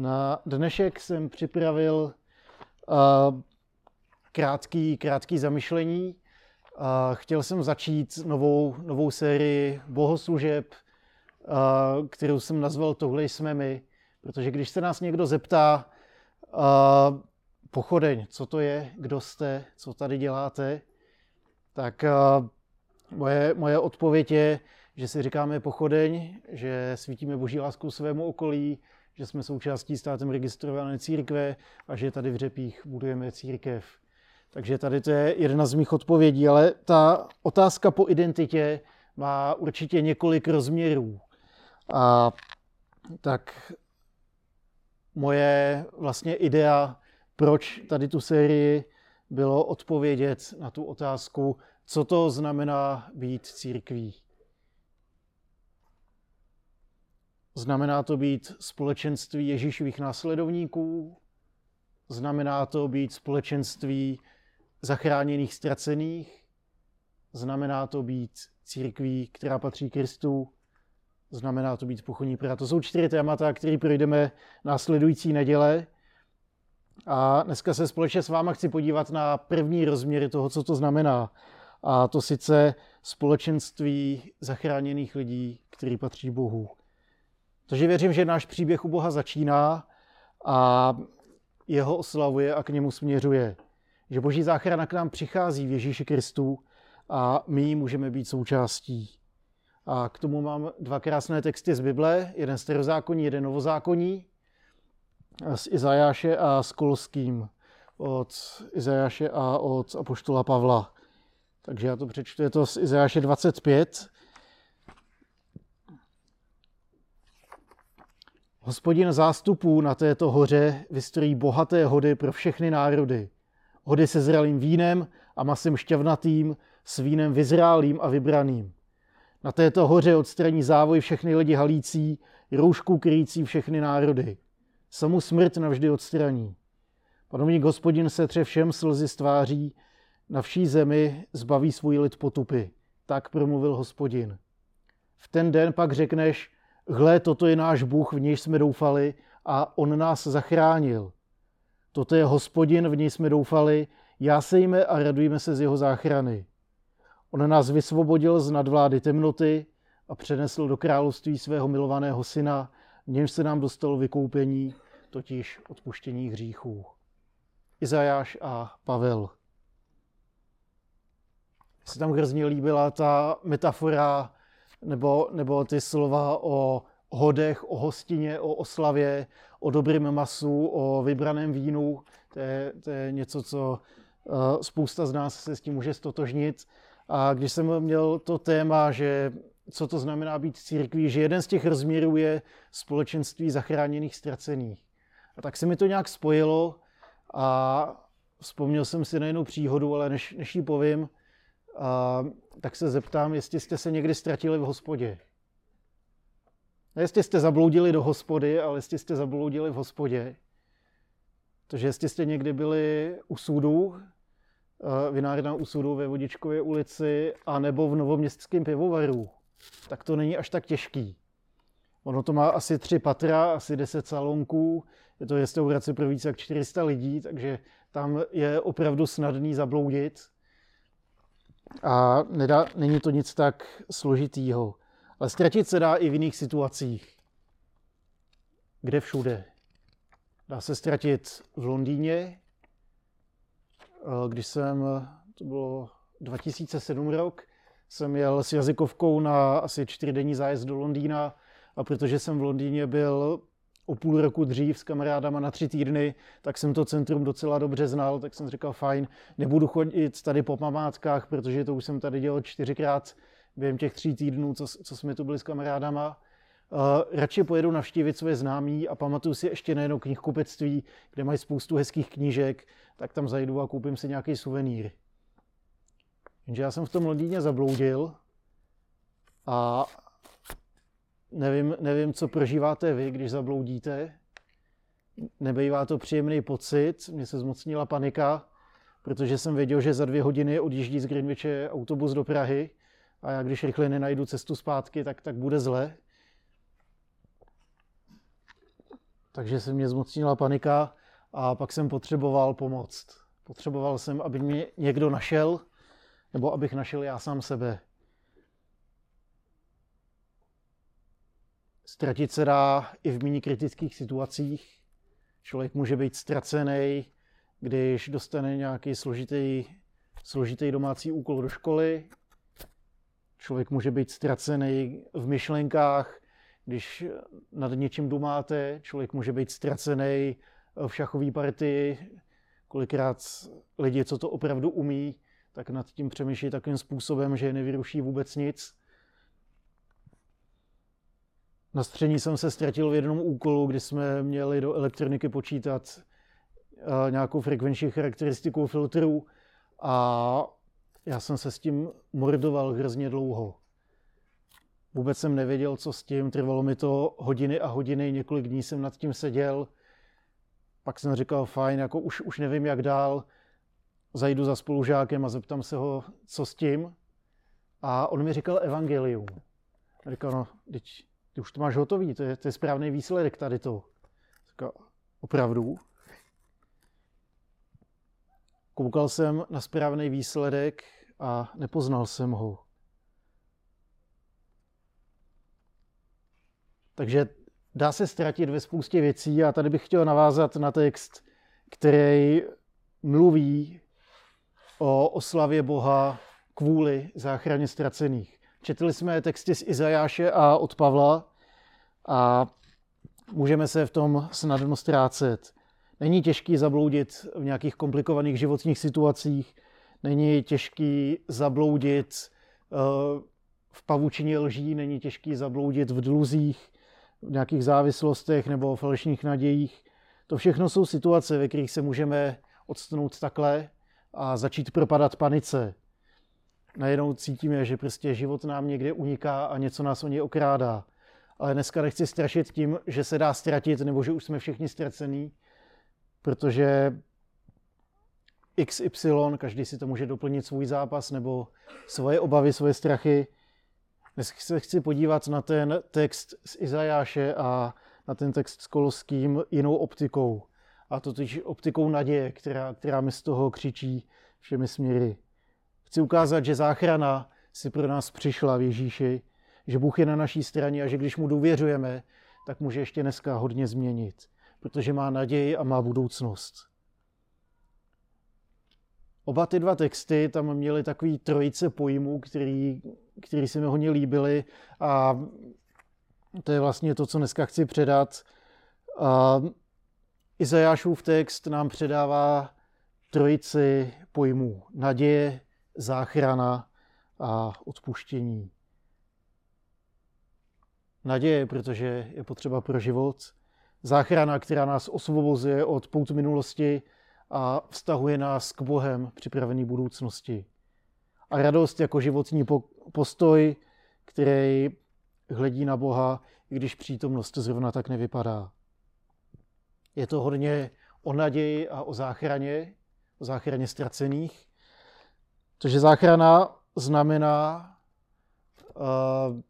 Na dnešek jsem připravil uh, krátký, krátký zamyšlení. Uh, chtěl jsem začít novou, novou sérii bohoslužeb, uh, kterou jsem nazval Tohle jsme my. Protože když se nás někdo zeptá, uh, pochodeň, co to je, kdo jste, co tady děláte, tak uh, moje, moje odpověď je, že si říkáme pochodeň, že svítíme boží lásku svému okolí, že jsme součástí státem registrované církve a že tady v Řepích budujeme církev. Takže tady to je jedna z mých odpovědí, ale ta otázka po identitě má určitě několik rozměrů. A tak moje vlastně idea, proč tady tu sérii bylo odpovědět na tu otázku, co to znamená být církví. Znamená to být společenství Ježíšových následovníků, znamená to být společenství zachráněných ztracených, znamená to být církví, která patří Kristu, znamená to být pochodní práva. To jsou čtyři témata, které projdeme následující neděle. A dneska se společně s váma chci podívat na první rozměry toho, co to znamená. A to sice společenství zachráněných lidí, který patří Bohu. Takže věřím, že náš příběh u Boha začíná a jeho oslavuje a k němu směřuje. Že boží záchrana k nám přichází v Ježíši Kristu a my ji můžeme být součástí. A k tomu mám dva krásné texty z Bible, jeden starozákonní, jeden novozákonní, z Izajáše a s Kolským, od Izajáše a od Apoštola Pavla. Takže já to přečtu, je to z Izajáše 25, Hospodin zástupů na této hoře vystrojí bohaté hody pro všechny národy. Hody se zralým vínem a masem šťavnatým, s vínem vyzrálým a vybraným. Na této hoře odstraní závoj všechny lidi halící, roušku kryjící všechny národy. Samu smrt navždy odstraní. Panovník hospodin se tře všem slzy stváří, na vší zemi zbaví svůj lid potupy. Tak promluvil hospodin. V ten den pak řekneš, Hle, toto je náš Bůh, v něj jsme doufali a on nás zachránil. Toto je hospodin, v něj jsme doufali, jásejme a radujme se z jeho záchrany. On nás vysvobodil z nadvlády temnoty a přenesl do království svého milovaného syna, v němž se nám dostalo vykoupení, totiž odpuštění hříchů. Izajáš a Pavel. Se tam hrozně líbila ta metafora nebo, nebo ty slova o hodech, o hostině, o oslavě, o dobrém masu, o vybraném vínu. To je, to je něco, co uh, spousta z nás se s tím může stotožnit. A když jsem měl to téma, že co to znamená být církví, že jeden z těch rozměrů je společenství zachráněných ztracených. A tak se mi to nějak spojilo a vzpomněl jsem si na jinou příhodu, ale než, než ji povím, a, tak se zeptám, jestli jste se někdy ztratili v hospodě. Jestli jste zabloudili do hospody, ale jestli jste zabloudili v hospodě. Takže jestli jste někdy byli u soudu, vinárna u soudu ve Vodičkově ulici, a nebo v novoměstském pivovaru, tak to není až tak těžký. Ono to má asi tři patra, asi deset salonků, je to restaurace pro více jak 400 lidí, takže tam je opravdu snadný zabloudit. A nedá, není to nic tak složitýho. Ale ztratit se dá i v jiných situacích. Kde všude? Dá se ztratit v Londýně, když jsem, to bylo 2007 rok, jsem jel s jazykovkou na asi čtyřdenní zájezd do Londýna a protože jsem v Londýně byl o půl roku dřív s kamarádama na tři týdny, tak jsem to centrum docela dobře znal, tak jsem říkal, fajn, nebudu chodit tady po památkách, protože to už jsem tady dělal čtyřikrát během těch tří týdnů, co, co jsme tu byli s kamarádama. Uh, radši pojedu navštívit své známí a pamatuju si ještě na jedno knihkupectví, kde mají spoustu hezkých knížek, tak tam zajdu a koupím si nějaký suvenýr. Jenže já jsem v tom Londýně zabloudil a Nevím, nevím, co prožíváte vy, když zabloudíte. Nebejvá to příjemný pocit, mně se zmocnila panika, protože jsem věděl, že za dvě hodiny odjíždí z Greenwiche autobus do Prahy a já když rychle nenajdu cestu zpátky, tak, tak bude zle. takže se mě zmocnila panika a pak jsem potřeboval pomoc. Potřeboval jsem, aby mě někdo našel, nebo abych našel já sám sebe. Ztratit se dá i v méně kritických situacích. Člověk může být ztracený, když dostane nějaký složitý, složitý domácí úkol do školy. Člověk může být ztracený v myšlenkách, když nad něčím dumáte. Člověk může být ztracený v šachové partii. Kolikrát lidi, co to opravdu umí, tak nad tím přemýšlí takým způsobem, že nevyruší vůbec nic. Na střední jsem se ztratil v jednom úkolu, kdy jsme měli do elektroniky počítat eh, nějakou frekvenční charakteristiku filtrů a já jsem se s tím mordoval hrozně dlouho. Vůbec jsem nevěděl, co s tím, trvalo mi to hodiny a hodiny, několik dní jsem nad tím seděl. Pak jsem říkal, fajn, jako už, už nevím, jak dál, zajdu za spolužákem a zeptám se ho, co s tím. A on mi říkal evangelium. A říkal, no, teď, ty už to máš hotový, to je, to je správný výsledek tady to. Říkal, opravdu? Koukal jsem na správný výsledek a nepoznal jsem ho. Takže dá se ztratit ve spoustě věcí a tady bych chtěl navázat na text, který mluví o oslavě Boha kvůli záchraně ztracených. Četli jsme texty z Izajáše a od Pavla a můžeme se v tom snadno ztrácet. Není těžký zabloudit v nějakých komplikovaných životních situacích, není těžký zabloudit eh, v pavučině lží, není těžký zabloudit v dluzích, v nějakých závislostech nebo falešných nadějích. To všechno jsou situace, ve kterých se můžeme odstnout takhle a začít propadat panice. Najednou cítíme, že prostě život nám někde uniká a něco nás o něj okrádá. Ale dneska nechci strašit tím, že se dá ztratit nebo že už jsme všichni ztracení, protože XY, každý si to může doplnit svůj zápas nebo svoje obavy, svoje strachy. Dnes se chci podívat na ten text z Izajáše a na ten text s Koloským jinou optikou. A totiž optikou naděje, která, která mi z toho křičí všemi směry. Chci ukázat, že záchrana si pro nás přišla v Ježíši, že Bůh je na naší straně a že když mu důvěřujeme, tak může ještě dneska hodně změnit, protože má naději a má budoucnost. Oba ty dva texty tam měly takový trojice pojmů, který, který se mi hodně líbily a to je vlastně to, co dneska chci předat. A Izajášův text nám předává trojici pojmů. Naděje, záchrana a odpuštění. Naděje, protože je potřeba pro život. Záchrana, která nás osvobozuje od pout minulosti a vztahuje nás k Bohem připravený budoucnosti. A radost jako životní postoj, který hledí na Boha, i když přítomnost zrovna tak nevypadá. Je to hodně o naději a o záchraně, o záchraně ztracených. Takže záchrana znamená, uh,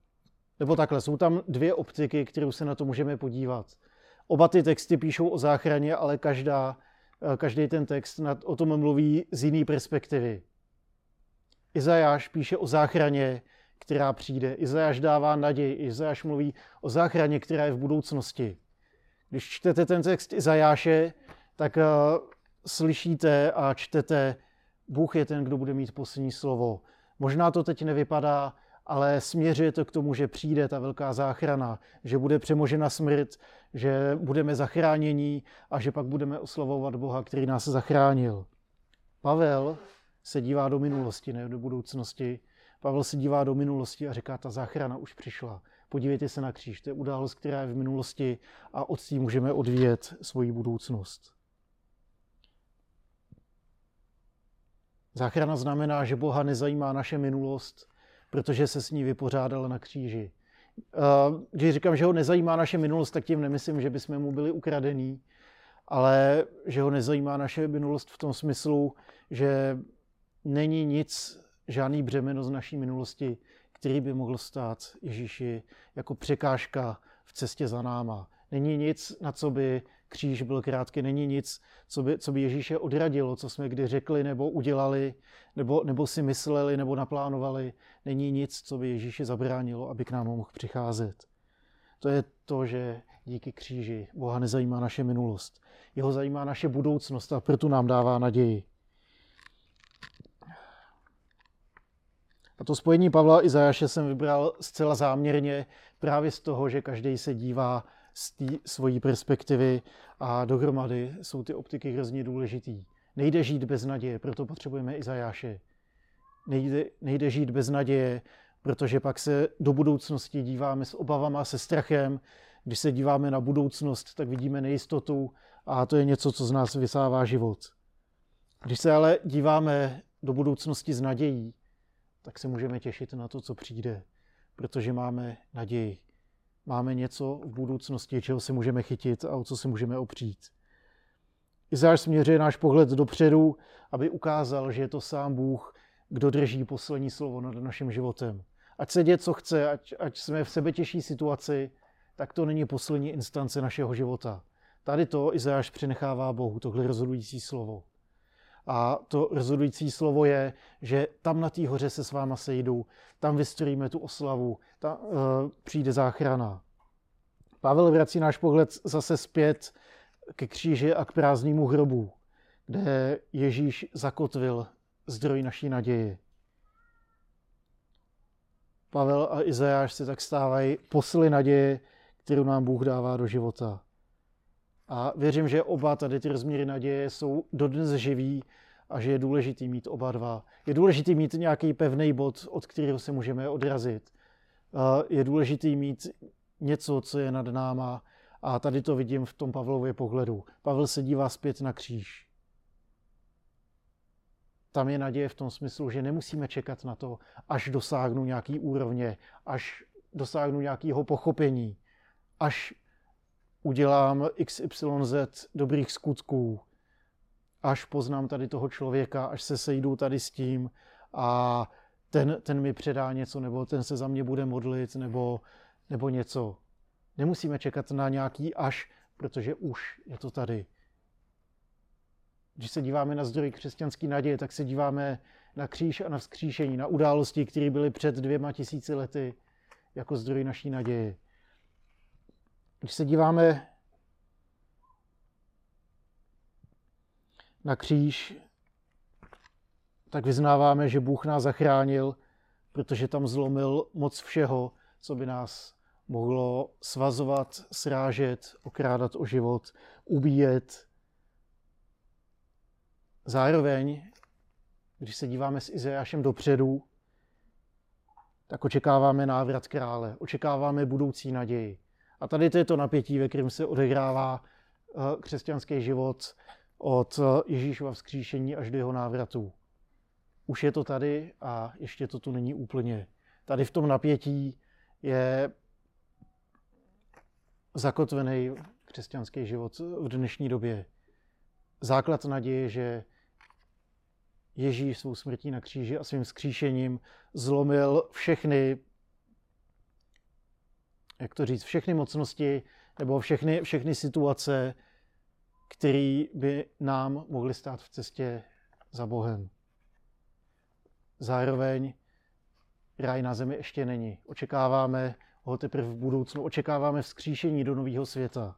nebo takhle, jsou tam dvě optiky, kterou se na to můžeme podívat. Oba ty texty píšou o záchraně, ale každá, uh, každý ten text nad, o tom mluví z jiné perspektivy. Izajáš píše o záchraně, která přijde. Izajáš dává naději. Izajáš mluví o záchraně, která je v budoucnosti. Když čtete ten text Izajáše, tak uh, slyšíte a čtete, Bůh je ten, kdo bude mít poslední slovo. Možná to teď nevypadá, ale směřuje to k tomu, že přijde ta velká záchrana, že bude přemožena smrt, že budeme zachráněni a že pak budeme oslavovat Boha, který nás zachránil. Pavel se dívá do minulosti, ne do budoucnosti. Pavel se dívá do minulosti a říká, ta záchrana už přišla. Podívejte se na kříž, to je událost, která je v minulosti a od tí můžeme odvíjet svoji budoucnost. Záchrana znamená, že Boha nezajímá naše minulost, protože se s ní vypořádal na kříži. Když říkám, že ho nezajímá naše minulost, tak tím nemyslím, že bychom mu byli ukradení, ale že ho nezajímá naše minulost v tom smyslu, že není nic, žádný břemeno z naší minulosti, který by mohl stát Ježíši jako překážka v cestě za náma. Není nic, na co by kříž byl krátký, není nic, co by, co by Ježíše odradilo, co jsme kdy řekli nebo udělali, nebo, nebo si mysleli nebo naplánovali. Není nic, co by Ježíše zabránilo, aby k nám mohl přicházet. To je to, že díky kříži Boha nezajímá naše minulost. Jeho zajímá naše budoucnost a proto nám dává naději. A to spojení Pavla a Izajaše jsem vybral zcela záměrně právě z toho, že každý se dívá z té svojí perspektivy a dohromady jsou ty optiky hrozně důležitý. Nejde žít bez naděje, proto potřebujeme Izajáše. Nejde, nejde žít bez naděje, protože pak se do budoucnosti díváme s obavama, se strachem. Když se díváme na budoucnost, tak vidíme nejistotu a to je něco, co z nás vysává život. Když se ale díváme do budoucnosti s nadějí, tak se můžeme těšit na to, co přijde, protože máme naději. Máme něco v budoucnosti, čeho se můžeme chytit a o co se můžeme opřít. Izáš směřuje náš pohled dopředu, aby ukázal, že je to sám Bůh, kdo drží poslední slovo nad naším životem. Ať se děje, co chce, ať, ať jsme v sebe těžší situaci, tak to není poslední instance našeho života. Tady to Izáš přenechává Bohu, tohle rozhodující slovo. A to rozhodující slovo je, že tam na té hoře se s váma sejdu, tam vystrojíme tu oslavu, tam uh, přijde záchrana. Pavel vrací náš pohled zase zpět ke kříži a k prázdnému hrobu, kde Ježíš zakotvil zdroj naší naděje. Pavel a Izajáš se tak stávají posly naděje, kterou nám Bůh dává do života. A věřím, že oba tady ty rozměry naděje jsou dodnes živý a že je důležitý mít oba dva. Je důležitý mít nějaký pevný bod, od kterého se můžeme odrazit. Je důležitý mít něco, co je nad náma. A tady to vidím v tom Pavlově pohledu. Pavel se dívá zpět na kříž. Tam je naděje v tom smyslu, že nemusíme čekat na to, až dosáhnu nějaký úrovně, až dosáhnu nějakého pochopení, až udělám XYZ dobrých skutků, až poznám tady toho člověka, až se sejdu tady s tím a ten, ten mi předá něco, nebo ten se za mě bude modlit, nebo, nebo něco. Nemusíme čekat na nějaký až, protože už je to tady. Když se díváme na zdroj křesťanské naděje, tak se díváme na kříž a na vzkříšení, na události, které byly před dvěma tisíci lety jako zdroj naší naděje. Když se díváme na kříž, tak vyznáváme, že Bůh nás zachránil, protože tam zlomil moc všeho, co by nás mohlo svazovat, srážet, okrádat o život, ubíjet. Zároveň, když se díváme s Izajášem dopředu, tak očekáváme návrat krále, očekáváme budoucí naději. A tady to je to napětí, ve kterém se odehrává eh, křesťanský život od eh, Ježíšova vzkříšení až do jeho návratu. Už je to tady a ještě to tu není úplně. Tady v tom napětí je zakotvený křesťanský život v dnešní době. Základ naděje, že Ježíš svou smrtí na kříži a svým vzkříšením zlomil všechny, jak to říct, všechny mocnosti nebo všechny, všechny situace, které by nám mohly stát v cestě za Bohem. Zároveň ráj na zemi ještě není. Očekáváme ho teprve v budoucnu, očekáváme vzkříšení do nového světa.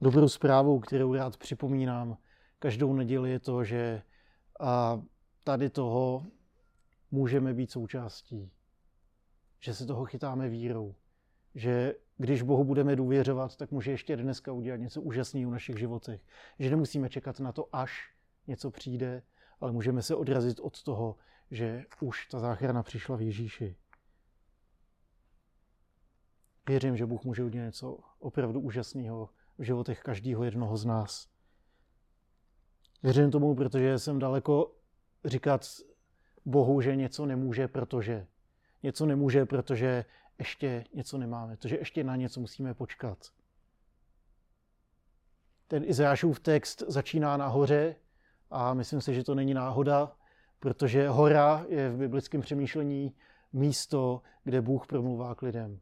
Dobrou zprávou, kterou rád připomínám každou neděli, je to, že a tady toho můžeme být součástí. Že se toho chytáme vírou. Že když Bohu budeme důvěřovat, tak může ještě dneska udělat něco úžasného v našich životech. Že nemusíme čekat na to, až něco přijde, ale můžeme se odrazit od toho, že už ta záchrana přišla v Ježíši. Věřím, že Bůh může udělat něco opravdu úžasného v životech každého jednoho z nás. Věřím tomu, protože jsem daleko říkat Bohu, že něco nemůže, protože. Něco nemůže, protože ještě něco nemáme, protože ještě na něco musíme počkat. Ten Izajášův text začíná nahoře a myslím si, že to není náhoda, protože hora je v biblickém přemýšlení místo, kde Bůh promluvá k lidem.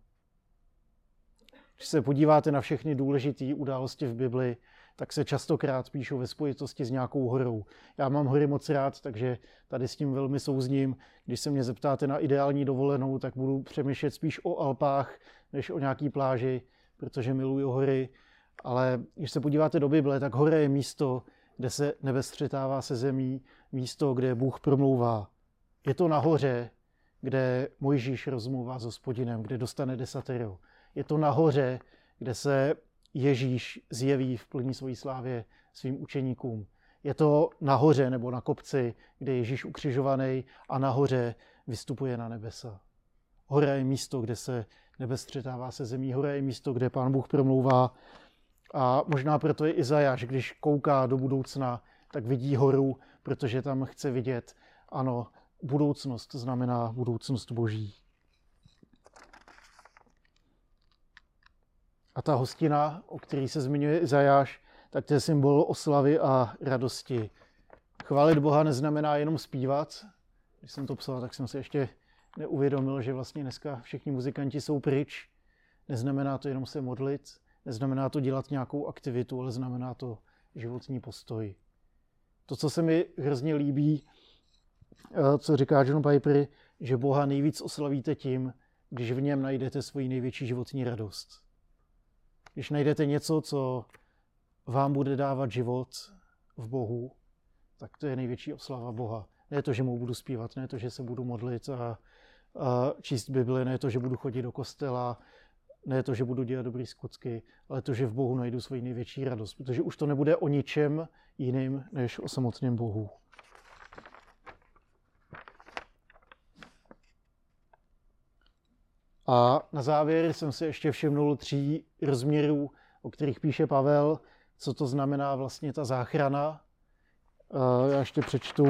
Když se podíváte na všechny důležité události v Bibli, tak se častokrát píšou ve spojitosti s nějakou horou. Já mám hory moc rád, takže tady s tím velmi souzním. Když se mě zeptáte na ideální dovolenou, tak budu přemýšlet spíš o Alpách, než o nějaký pláži, protože miluju hory. Ale když se podíváte do Bible, tak hora je místo, kde se nebe střetává se zemí, místo, kde Bůh promlouvá. Je to nahoře, kde Mojžíš rozmluvá s hospodinem, kde dostane desatero. Je to nahoře, kde se Ježíš zjeví v plní svojí slávě svým učeníkům. Je to nahoře nebo na kopci, kde Ježíš ukřižovaný a nahoře vystupuje na nebesa. Hora je místo, kde se nebe střetává se zemí. Hora je místo, kde Pán Bůh promlouvá. A možná proto je Izajáš, když kouká do budoucna, tak vidí horu, protože tam chce vidět, ano, budoucnost znamená budoucnost Boží. A ta hostina, o který se zmiňuje Izajáš, tak to je symbol oslavy a radosti. Chválit Boha neznamená jenom zpívat. Když jsem to psal, tak jsem si ještě neuvědomil, že vlastně dneska všichni muzikanti jsou pryč. Neznamená to jenom se modlit, neznamená to dělat nějakou aktivitu, ale znamená to životní postoj. To, co se mi hrozně líbí, eh, co říká John Piper, že Boha nejvíc oslavíte tím, když v něm najdete svoji největší životní radost. Když najdete něco, co vám bude dávat život v Bohu, tak to je největší oslava Boha. Ne to, že mu budu zpívat, ne to, že se budu modlit a, a číst Bibli, ne to, že budu chodit do kostela, ne to, že budu dělat dobrý skutky, ale to, že v Bohu najdu svoji největší radost, protože už to nebude o ničem jiným, než o samotném Bohu. A na závěr jsem si ještě všimnul tří rozměrů, o kterých píše Pavel, co to znamená vlastně ta záchrana. Já ještě přečtu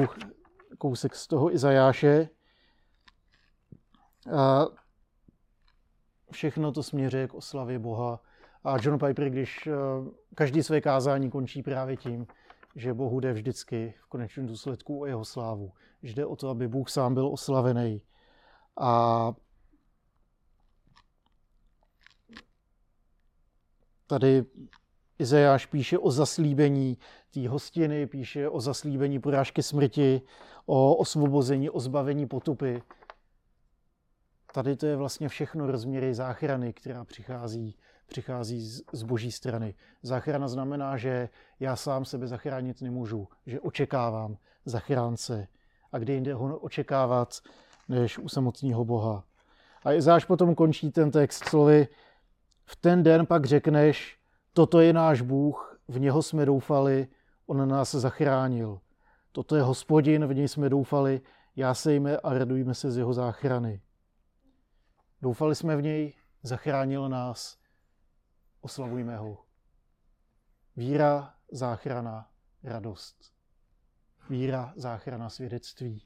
kousek z toho Izajáše. A všechno to směřuje k oslavě Boha. A John Piper, když každý své kázání končí právě tím, že Bohu jde vždycky v konečném důsledku o jeho slávu. Jde o to, aby Bůh sám byl oslavený. A Tady Izajáš píše o zaslíbení té hostiny, píše o zaslíbení porážky smrti, o osvobození, o zbavení potupy. Tady to je vlastně všechno rozměry záchrany, která přichází, přichází z, boží strany. Záchrana znamená, že já sám sebe zachránit nemůžu, že očekávám zachránce. A kde jinde ho očekávat, než u samotného Boha. A Izáš potom končí ten text slovy, v ten den pak řekneš, toto je náš Bůh, v něho jsme doufali, on nás zachránil. Toto je hospodin, v něj jsme doufali, jásejme a radujme se z jeho záchrany. Doufali jsme v něj, zachránil nás, oslavujme ho. Víra, záchrana, radost. Víra, záchrana, svědectví.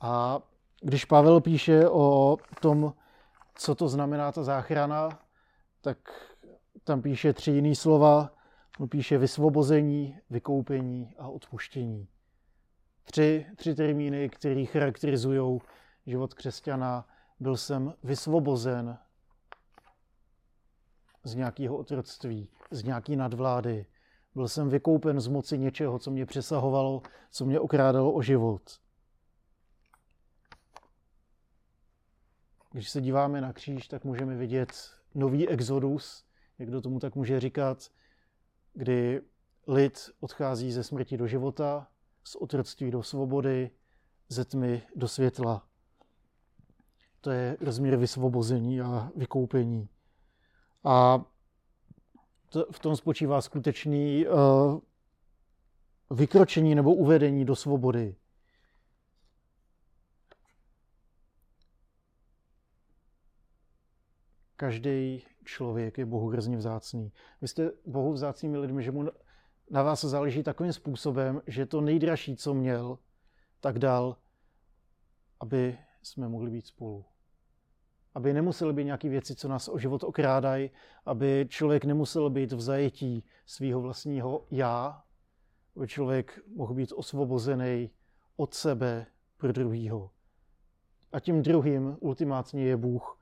A když Pavel píše o tom, co to znamená ta záchrana, tak tam píše tři jiné slova. On píše vysvobození, vykoupení a odpuštění. Tři, tři termíny, které charakterizují život křesťana. Byl jsem vysvobozen z nějakého otroctví, z nějaké nadvlády. Byl jsem vykoupen z moci něčeho, co mě přesahovalo, co mě okrádalo o život. Když se díváme na kříž, tak můžeme vidět nový exodus, někdo tomu tak může říkat, kdy lid odchází ze smrti do života, z otroctví do svobody, ze tmy do světla. To je rozměr vysvobození a vykoupení. A to, v tom spočívá skutečný uh, vykročení nebo uvedení do svobody. Každý člověk je Bohu hrozně vzácný. Vy jste Bohu vzácnými lidmi, že mu na vás záleží takovým způsobem, že to nejdražší, co měl, tak dal, aby jsme mohli být spolu. Aby nemuseli být nějaké věci, co nás o život okrádají, aby člověk nemusel být v zajetí svého vlastního já, aby člověk mohl být osvobozený od sebe pro druhýho. a tím druhým ultimátně je Bůh.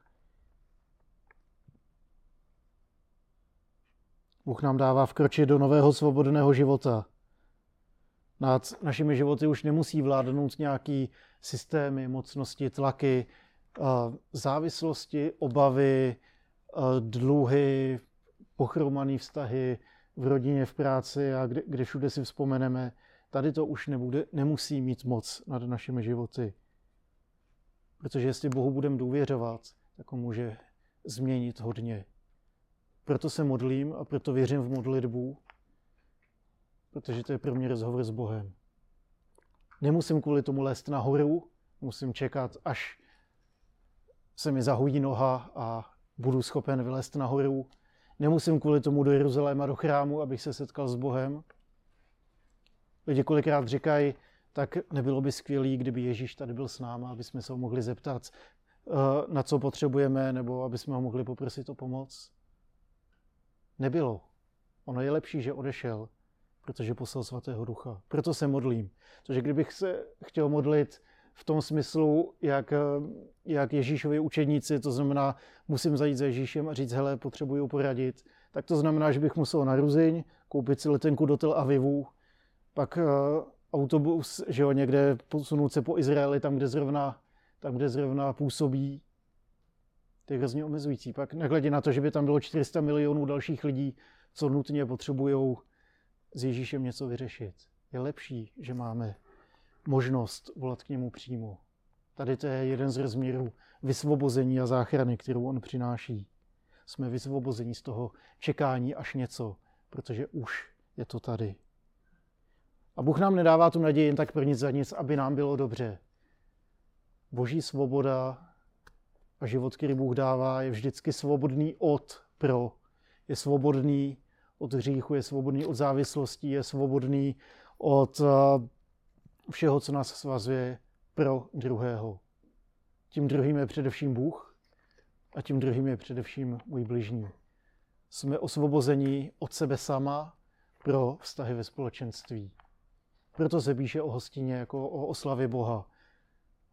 Bůh nám dává vkročit do nového svobodného života. Nad našimi životy už nemusí vládnout nějaký systémy, mocnosti, tlaky, závislosti, obavy, dluhy, pochromané vztahy v rodině, v práci a kde, kde všude si vzpomeneme. Tady to už nebude, nemusí mít moc nad našimi životy. Protože jestli Bohu budeme důvěřovat, tak ho může změnit hodně. Proto se modlím a proto věřím v modlitbu, protože to je pro mě rozhovor s Bohem. Nemusím kvůli tomu lézt nahoru, musím čekat, až se mi zahojí noha a budu schopen vylézt nahoru. Nemusím kvůli tomu do Jeruzaléma, do chrámu, abych se setkal s Bohem. Lidi kolikrát říkají, tak nebylo by skvělé, kdyby Ježíš tady byl s náma, aby jsme se ho mohli zeptat, eh, na co potřebujeme, nebo aby jsme ho mohli poprosit o pomoc. Nebylo. Ono je lepší, že odešel, protože poslal svatého ducha. Proto se modlím. Protože kdybych se chtěl modlit v tom smyslu, jak, jak Ježíšovi učedníci, to znamená, musím zajít za Ježíšem a říct, hele, potřebuju poradit, tak to znamená, že bych musel na Ruziň, koupit si letenku do Tel Avivu, pak uh, autobus, že jo, někde posunout se po Izraeli, tam, kde zrovna, tam, kde zrovna působí. To je hrozně omezující. Pak nehledě na to, že by tam bylo 400 milionů dalších lidí, co nutně potřebují s Ježíšem něco vyřešit. Je lepší, že máme možnost volat k němu přímo. Tady to je jeden z rozměrů vysvobození a záchrany, kterou on přináší. Jsme vysvobození z toho čekání až něco, protože už je to tady. A Bůh nám nedává tu naději jen tak pro nic za nic, aby nám bylo dobře. Boží svoboda a život, který Bůh dává, je vždycky svobodný od pro. Je svobodný od hříchu, je svobodný od závislostí, je svobodný od eh, všeho, co nás svazuje pro druhého. Tím druhým je především Bůh a tím druhým je především můj bližní. Jsme osvobozeni od sebe sama pro vztahy ve společenství. Proto se píše o hostině jako o oslavě Boha.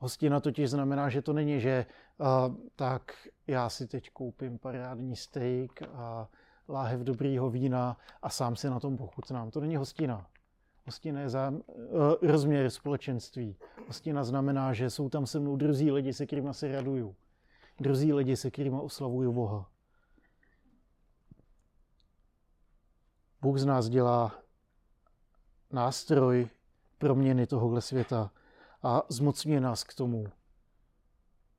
Hostina totiž znamená, že to není, že uh, tak já si teď koupím parádní steak a láhev dobrýho vína a sám si na tom pochutnám. To není hostina. Hostina je za, uh, rozměr společenství. Hostina znamená, že jsou tam se mnou druzí lidi, se kterými se raduju. Druzí lidi, se kterými oslavuju Boha. Bůh z nás dělá nástroj proměny tohohle světa a zmocňuje nás k tomu.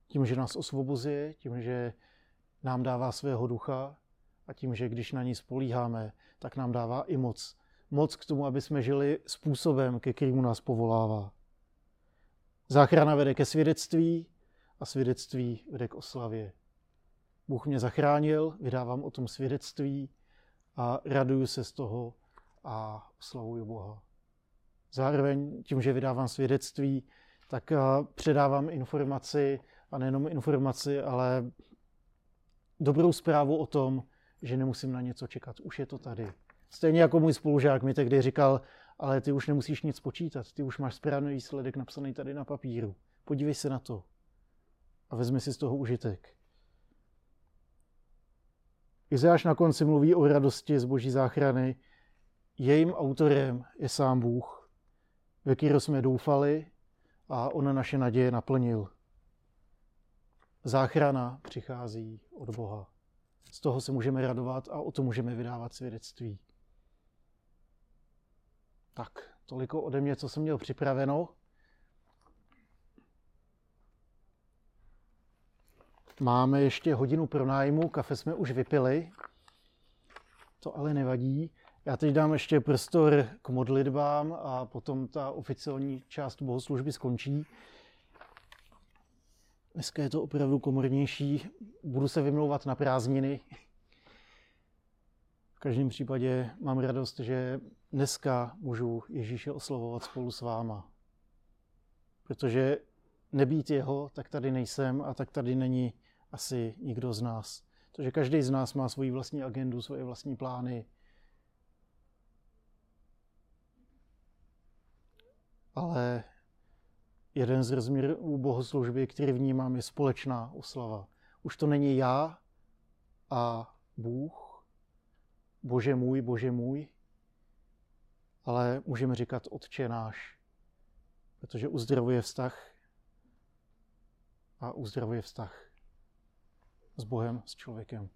Tím, že nás osvobozuje, tím, že nám dává svého ducha a tím, že když na ní spolíháme, tak nám dává i moc. Moc k tomu, aby jsme žili způsobem, ke kterému nás povolává. Záchrana vede ke svědectví a svědectví vede k oslavě. Bůh mě zachránil, vydávám o tom svědectví a raduju se z toho a oslavuju Boha. Zároveň tím, že vydávám svědectví, tak eh, předávám informaci, a nejenom informaci, ale dobrou zprávu o tom, že nemusím na něco čekat. Už je to tady. Stejně jako můj spolužák mi tehdy říkal, ale ty už nemusíš nic počítat, ty už máš správný výsledek napsaný tady na papíru. Podívej se na to a vezmi si z toho užitek. Izajáš na konci mluví o radosti z boží záchrany. Jejím autorem je sám Bůh, ve kterého jsme doufali a on naše naděje naplnil. Záchrana přichází od Boha. Z toho se můžeme radovat a o to můžeme vydávat svědectví. Tak, toliko ode mě, co jsem měl připraveno. Máme ještě hodinu pro nájmu, kafe jsme už vypili. To ale nevadí. Já teď dám ještě prostor k modlitbám a potom ta oficiální část bohoslužby skončí. Dneska je to opravdu komornější. Budu se vymlouvat na prázdniny. V každém případě mám radost, že dneska můžu Ježíše oslovovat spolu s váma. Protože nebýt jeho, tak tady nejsem a tak tady není asi nikdo z nás. Protože každý z nás má svoji vlastní agendu, svoje vlastní plány, ale jeden z rozměrů bohoslužby, který vnímám, je společná oslava. Už to není já a Bůh, Bože můj, Bože můj, ale můžeme říkat Otče náš, protože uzdravuje vztah a uzdravuje vztah s Bohem, s člověkem.